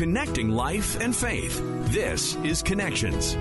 Connecting life and faith. This is Connections.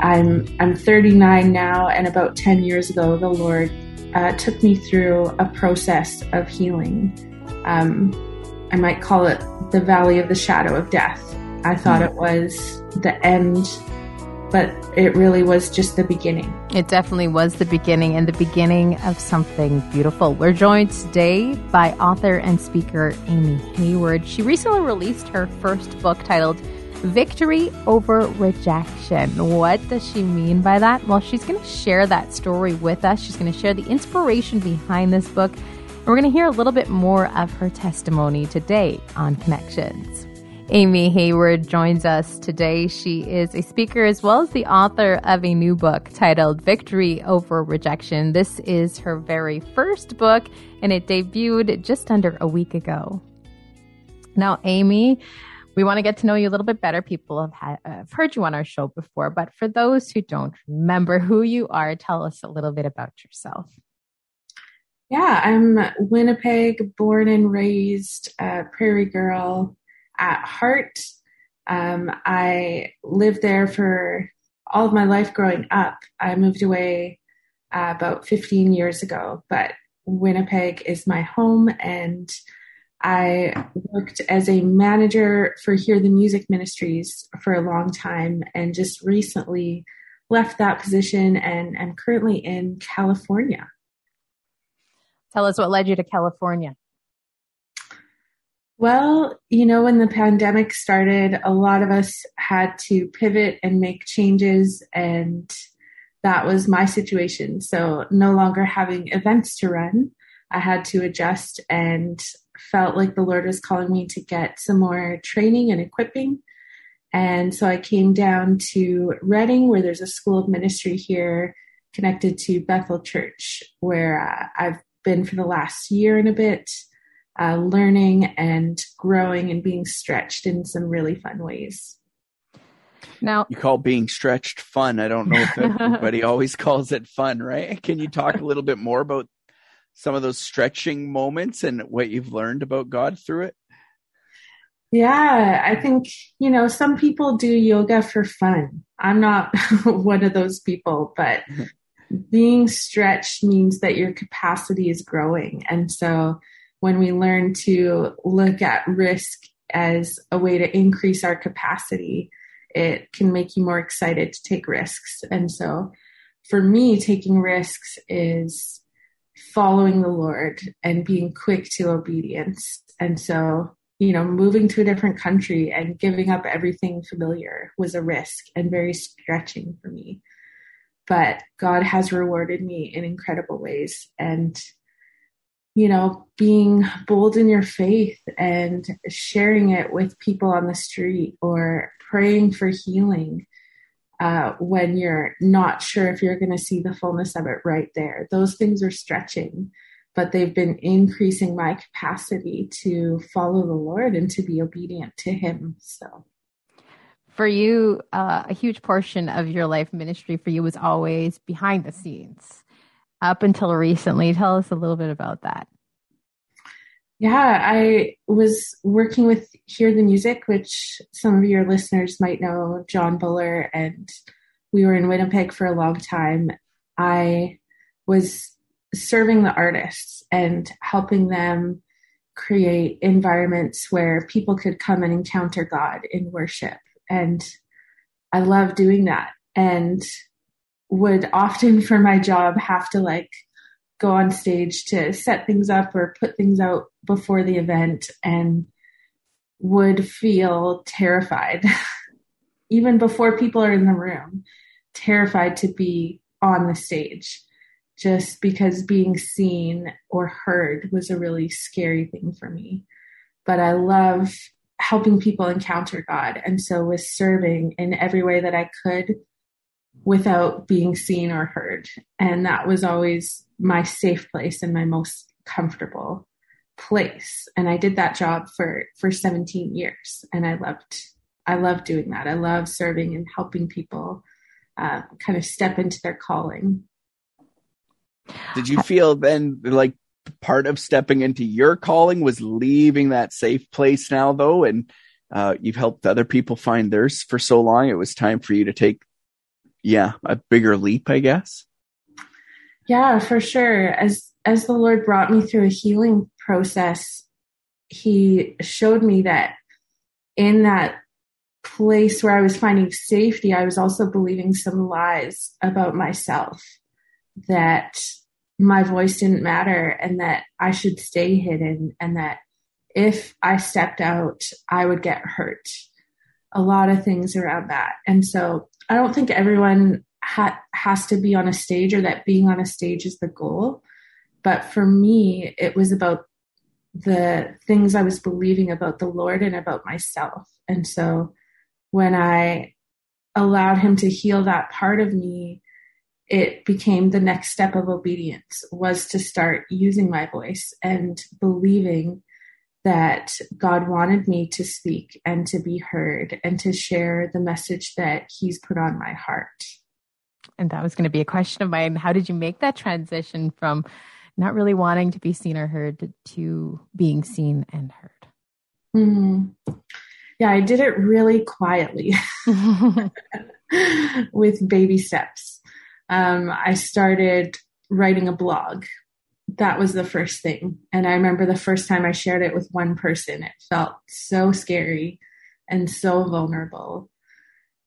I'm I'm 39 now, and about 10 years ago, the Lord uh, took me through a process of healing. Um, I might call it the valley of the shadow of death. I thought mm. it was the end but it really was just the beginning. It definitely was the beginning and the beginning of something beautiful. We're joined today by author and speaker Amy Hayward. She recently released her first book titled Victory Over Rejection. What does she mean by that? Well, she's going to share that story with us. She's going to share the inspiration behind this book. And we're going to hear a little bit more of her testimony today on Connections. Amy Hayward joins us today. She is a speaker as well as the author of a new book titled Victory Over Rejection. This is her very first book and it debuted just under a week ago. Now, Amy, we want to get to know you a little bit better. People have, have heard you on our show before, but for those who don't remember who you are, tell us a little bit about yourself. Yeah, I'm Winnipeg born and raised, prairie girl at heart. Um, I lived there for all of my life growing up. I moved away uh, about 15 years ago, but Winnipeg is my home and I worked as a manager for Hear the Music Ministries for a long time and just recently left that position and am currently in California. Tell us what led you to California. Well, you know, when the pandemic started, a lot of us had to pivot and make changes, and that was my situation. So, no longer having events to run, I had to adjust and felt like the Lord was calling me to get some more training and equipping. And so I came down to Redding, where there's a school of ministry here connected to Bethel Church, where uh, I've been for the last year and a bit uh, learning and growing and being stretched in some really fun ways. Now, you call being stretched fun. I don't know if everybody always calls it fun, right? Can you talk a little bit more about some of those stretching moments and what you've learned about God through it? Yeah, I think, you know, some people do yoga for fun. I'm not one of those people, but being stretched means that your capacity is growing. And so when we learn to look at risk as a way to increase our capacity, it can make you more excited to take risks. And so for me, taking risks is following the Lord and being quick to obedience. And so, you know, moving to a different country and giving up everything familiar was a risk and very stretching for me. But God has rewarded me in incredible ways. And you know, being bold in your faith and sharing it with people on the street or praying for healing uh, when you're not sure if you're going to see the fullness of it right there. Those things are stretching, but they've been increasing my capacity to follow the Lord and to be obedient to Him. So. For you, uh, a huge portion of your life ministry for you was always behind the scenes up until recently. Tell us a little bit about that. Yeah, I was working with Hear the Music, which some of your listeners might know, John Buller, and we were in Winnipeg for a long time. I was serving the artists and helping them create environments where people could come and encounter God in worship. And I love doing that. And would often for my job have to like go on stage to set things up or put things out before the event and would feel terrified. Even before people are in the room terrified to be on the stage. Just because being seen or heard was a really scary thing for me. But i love helping people encounter god and so was serving in every way that i could without being seen or heard. And that was always my safe place and my most comfortable place. And I did that job for, for 17 years and I loved, I loved doing that. I love serving and helping people uh, kind of step into their calling. Did you feel then like part of stepping into your calling was leaving that safe place now though and uh, you've helped other people find theirs for so long. It was time for you to take, yeah, a bigger leap, I guess. Yeah, for sure. As as the Lord brought me through a healing process, He showed me that in that place where I was finding safety, I was also believing some lies about myself that my voice didn't matter and that I should stay hidden and that if I stepped out, I would get hurt. A lot of things around that. And so I don't think everyone ha- has to be on a stage or that being on a stage is the goal. But for me, it was about the things I was believing about the Lord and about myself. And so when I allowed Him to heal that part of me, it became the next step of obedience was to start using my voice and believing that God wanted me to speak and to be heard and to share the message that He's put on my heart. And that was going to be a question of mine. How did you make that transition from not really wanting to be seen or heard to being seen and heard? Mm. Yeah, I did it really quietly with baby steps. Um, I started writing a blog that was the first thing. And I remember the first time I shared it with one person, it felt so scary and so vulnerable.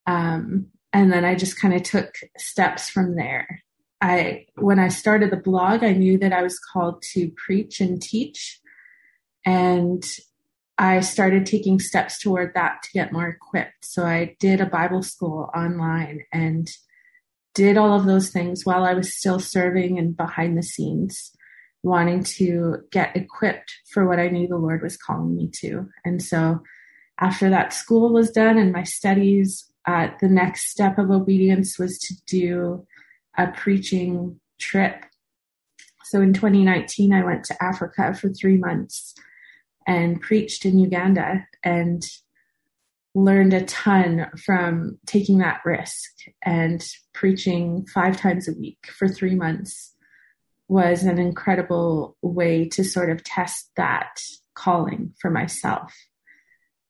Um, and then I just kind of took steps from there. I when I started the blog, I knew that I was called to preach and teach, and I started taking steps toward that to get more equipped. So I did a Bible school online and did all of those things while I was still serving and behind the scenes wanting to get equipped for what I knew the Lord was calling me to. And so after that school was done and my studies, uh, the next step of obedience was to do a preaching trip. So in 2019, I went to Africa for three months and preached in Uganda and learned a ton from taking that risk and preaching five times a week for three months was an incredible way to sort of test that calling for myself.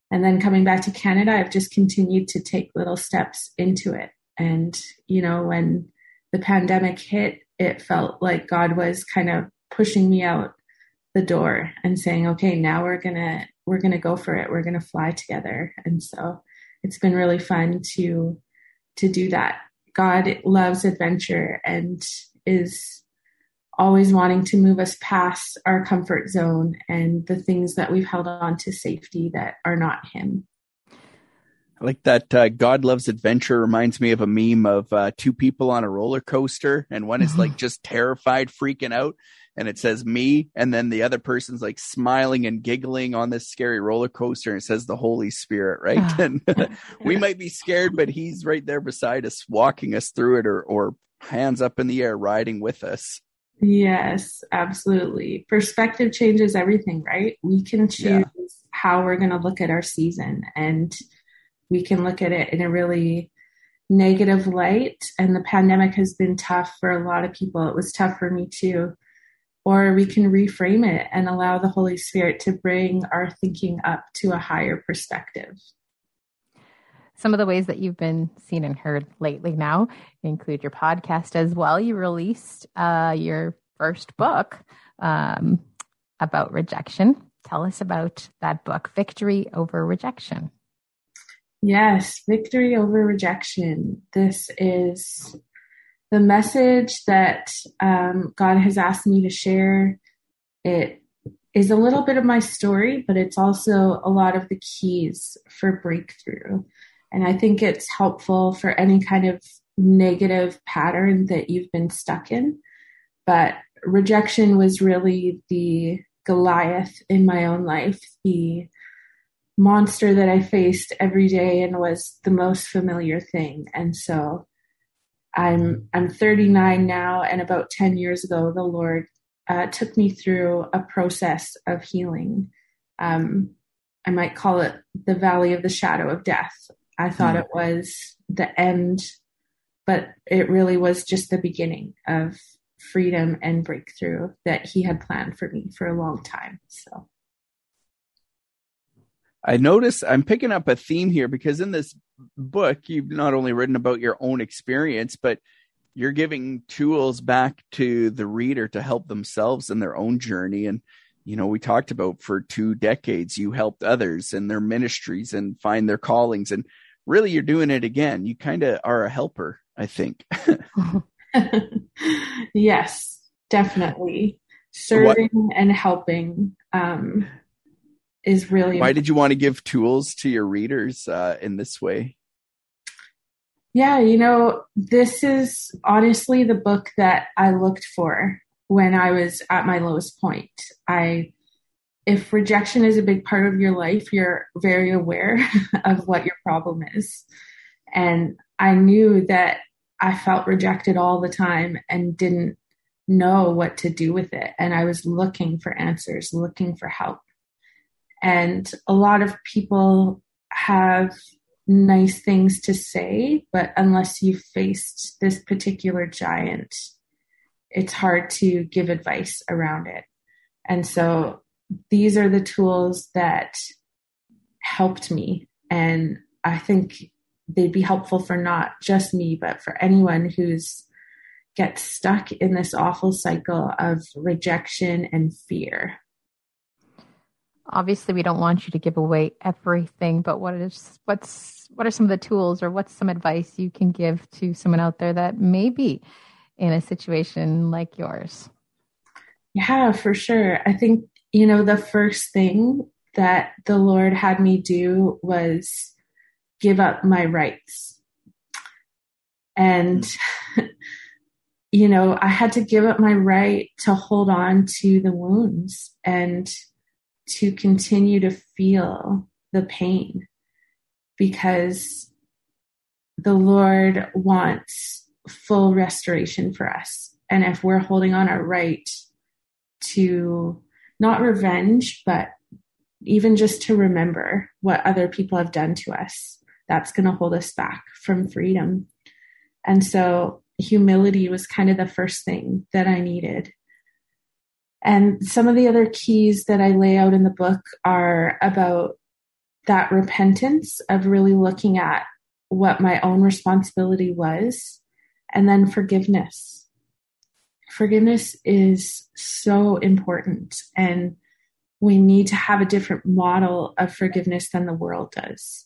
And then coming back to Canada, I've just continued to take little steps into it. And, you know, when the pandemic hit, it felt like God was kind of pushing me out the door and saying, okay, now we're going to, we're going to go for it. We're going to fly together. And so it's been really fun to, to do that. God loves adventure and is always wanting to move us past our comfort zone and the things that we've held on to safety that are not Him. I like that uh, God loves adventure reminds me of a meme of uh, two people on a roller coaster, and one is like just terrified, freaking out, and it says me, and then the other person's like smiling and giggling on this scary roller coaster, and it says the Holy Spirit, right? and we might be scared, but He's right there beside us, walking us through it, or or hands up in the air, riding with us. Yes, absolutely. Perspective changes everything, right? We can choose yeah. how we're going to look at our season and we can look at it in a really negative light. And the pandemic has been tough for a lot of people. It was tough for me too. Or we can reframe it and allow the Holy Spirit to bring our thinking up to a higher perspective. Some of the ways that you've been seen and heard lately now include your podcast as well. You released uh, your first book um, about rejection. Tell us about that book, Victory Over Rejection. Yes, Victory Over Rejection. This is the message that um, God has asked me to share. It is a little bit of my story, but it's also a lot of the keys for breakthrough. And I think it's helpful for any kind of negative pattern that you've been stuck in. But rejection was really the Goliath in my own life, the monster that I faced every day and was the most familiar thing. And so I'm I'm 39 now, and about 10 years ago, the Lord uh, took me through a process of healing. Um, I might call it the valley of the shadow of death. I thought mm. it was the end, but it really was just the beginning of freedom and breakthrough that he had planned for me for a long time. So I notice I'm picking up a theme here because in this book, you've not only written about your own experience, but you're giving tools back to the reader to help themselves in their own journey. And, you know, we talked about for two decades, you helped others in their ministries and find their callings. And really, you're doing it again. You kind of are a helper, I think. yes, definitely. Serving what? and helping um, is really. Why important. did you want to give tools to your readers uh, in this way? Yeah, you know, this is honestly the book that I looked for when I was at my lowest point. I if rejection is a big part of your life, you're very aware of what your problem is. And I knew that I felt rejected all the time and didn't know what to do with it. And I was looking for answers, looking for help. And a lot of people have nice things to say, but unless you've faced this particular giant, it's hard to give advice around it. And so these are the tools that helped me. And I think they'd be helpful for not just me, but for anyone who's gets stuck in this awful cycle of rejection and fear. Obviously, we don't want you to give away everything, but what is what's what are some of the tools or what's some advice you can give to someone out there that may be in a situation like yours? Yeah, for sure. I think you know, the first thing that the Lord had me do was give up my rights. And, hmm. you know, I had to give up my right to hold on to the wounds and to continue to feel the pain because the Lord wants full restoration for us. And if we're holding on our right to not revenge, but even just to remember what other people have done to us. That's going to hold us back from freedom. And so humility was kind of the first thing that I needed. And some of the other keys that I lay out in the book are about that repentance of really looking at what my own responsibility was, and then forgiveness forgiveness is so important and we need to have a different model of forgiveness than the world does.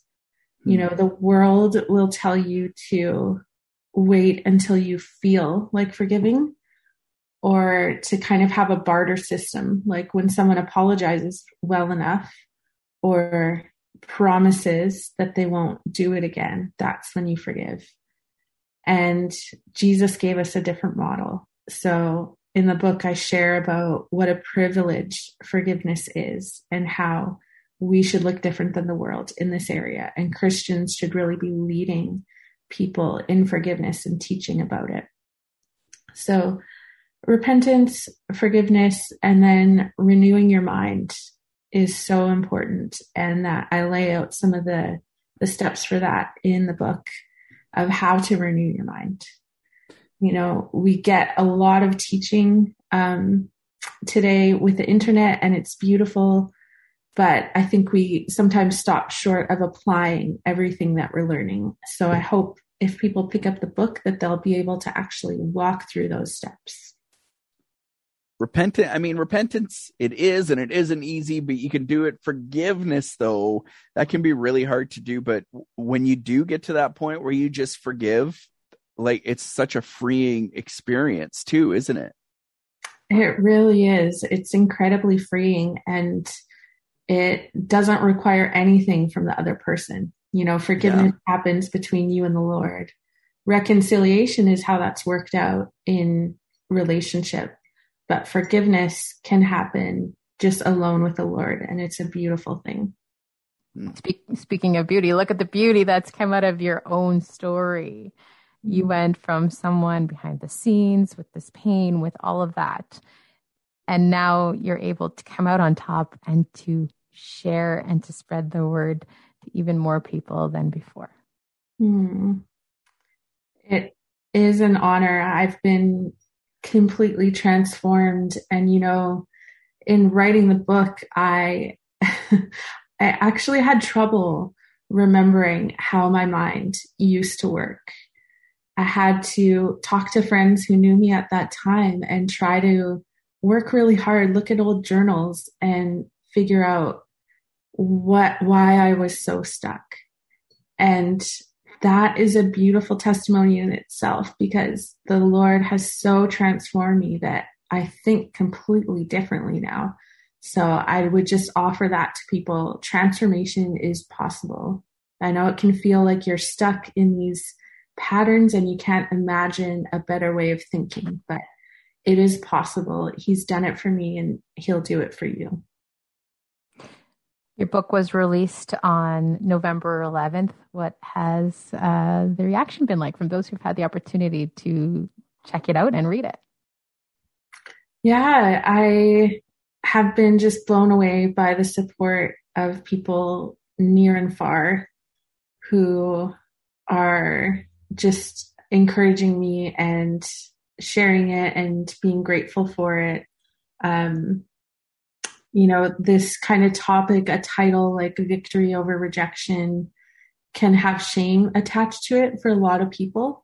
You know, the world will tell you to wait until you feel like forgiving or to kind of have a barter system, like when someone apologizes well enough or promises that they won't do it again, that's when you forgive. And Jesus gave us a different model. So in the book, I share about what a privilege forgiveness is and how we should look different than the world in this area. And Christians should really be leading people in forgiveness and teaching about it. So, repentance, forgiveness, and then renewing your mind is so important. And that I lay out some of the, the steps for that in the book of how to renew your mind you know, we get a lot of teaching um, today with the internet and it's beautiful. But I think we sometimes stop short of applying everything that we're learning. So I hope if people pick up the book that they'll be able to actually walk through those steps. Repentant, I mean, repentance, it is and it isn't easy, but you can do it. Forgiveness, though, that can be really hard to do. But when you do get to that point where you just forgive, like it's such a freeing experience too, isn't it? It really is. It's incredibly freeing and it doesn't require anything from the other person. You know, forgiveness yeah. happens between you and the Lord. Reconciliation is how that's worked out in relationship, but forgiveness can happen just alone with the Lord, and it's a beautiful thing. Hmm. Speaking of beauty, look at the beauty that's come out of your own story. You went from someone behind the scenes with this pain, with all of that. And now you're able to come out on top and to share and to spread the word to even more people than before. Mm. It is an honor. I've been completely transformed. And, you know, in writing the book, I I actually had trouble remembering how my mind used to work. I had to talk to friends who knew me at that time and try to work really hard, look at old journals and figure out what why I was so stuck. And that is a beautiful testimony in itself because the Lord has so transformed me that I think completely differently now. So I would just offer that to people. Transformation is possible. I know it can feel like you're stuck in these patterns and you can't imagine a better way of thinking, but it is possible. He's done it for me and he'll do it for you. Your book was released on November 11th. What has uh, the reaction been like from those who've had the opportunity to check it out and read it? Yeah, I have been just blown away by the support of people near and far who are just encouraging me and sharing it and being grateful for it. Um, you know, this kind of topic, a title like victory over rejection can have shame attached to it for a lot of people.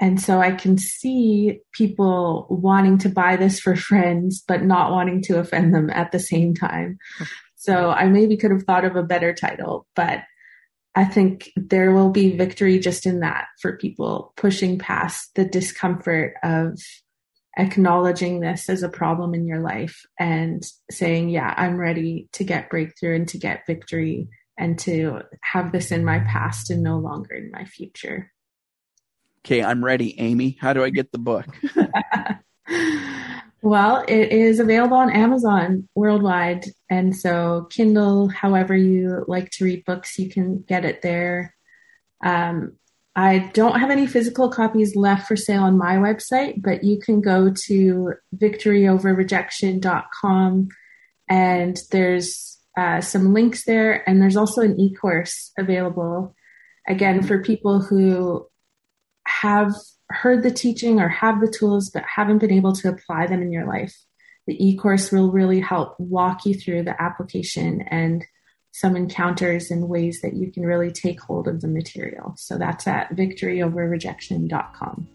And so I can see people wanting to buy this for friends, but not wanting to offend them at the same time. So I maybe could have thought of a better title, but I think there will be victory just in that for people pushing past the discomfort of acknowledging this as a problem in your life and saying, yeah, I'm ready to get breakthrough and to get victory and to have this in my past and no longer in my future. Okay, I'm ready, Amy. How do I get the book? well, it is available on Amazon worldwide. And so, Kindle, however you like to read books, you can get it there. Um, I don't have any physical copies left for sale on my website, but you can go to victoryoverrejection.com and there's uh, some links there. And there's also an e course available, again, for people who have heard the teaching or have the tools but haven't been able to apply them in your life. The e course will really help walk you through the application and some encounters and ways that you can really take hold of the material. So that's at victoryoverrejection.com.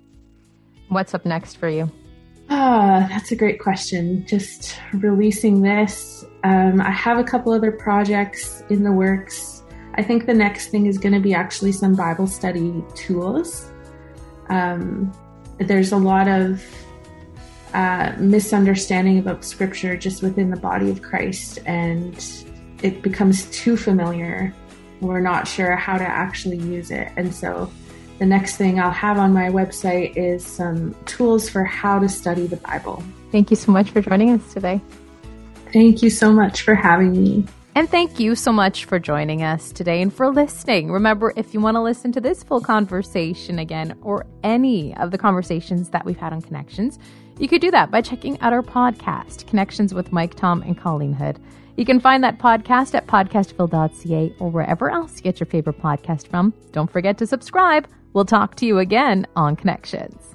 What's up next for you? Ah, that's a great question. Just releasing this. Um, I have a couple other projects in the works. I think the next thing is going to be actually some Bible study tools. Um, there's a lot of uh, misunderstanding about scripture just within the body of Christ, and it becomes too familiar. We're not sure how to actually use it. And so the next thing I'll have on my website is some tools for how to study the Bible. Thank you so much for joining us today. Thank you so much for having me. And thank you so much for joining us today and for listening. Remember, if you want to listen to this full conversation again or any of the conversations that we've had on Connections, you could do that by checking out our podcast, Connections with Mike Tom and Colleen Hood. You can find that podcast at podcastville.ca or wherever else you get your favorite podcast from. Don't forget to subscribe. We'll talk to you again on Connections.